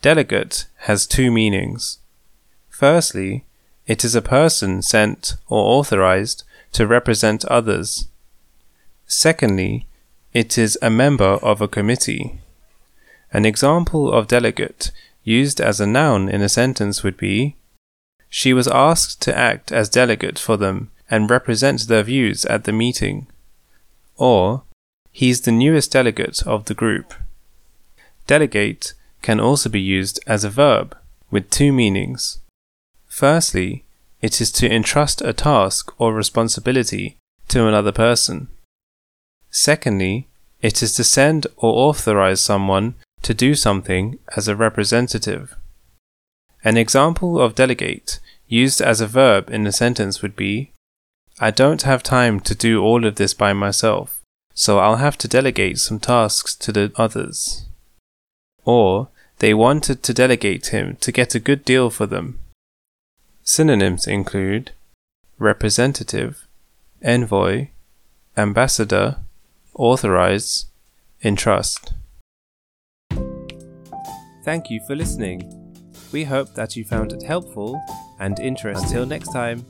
Delegate has two meanings. Firstly, it is a person sent or authorized to represent others. Secondly, it is a member of a committee. An example of delegate used as a noun in a sentence would be She was asked to act as delegate for them and represent their views at the meeting. Or, He's the newest delegate of the group. Delegate can also be used as a verb with two meanings. Firstly, it is to entrust a task or responsibility to another person. Secondly, it is to send or authorize someone to do something as a representative. An example of delegate used as a verb in a sentence would be I don't have time to do all of this by myself, so I'll have to delegate some tasks to the others. Or, they wanted to delegate him to get a good deal for them. Synonyms include representative, envoy, ambassador, authorized, entrust. Thank you for listening. We hope that you found it helpful and interesting. Until next time.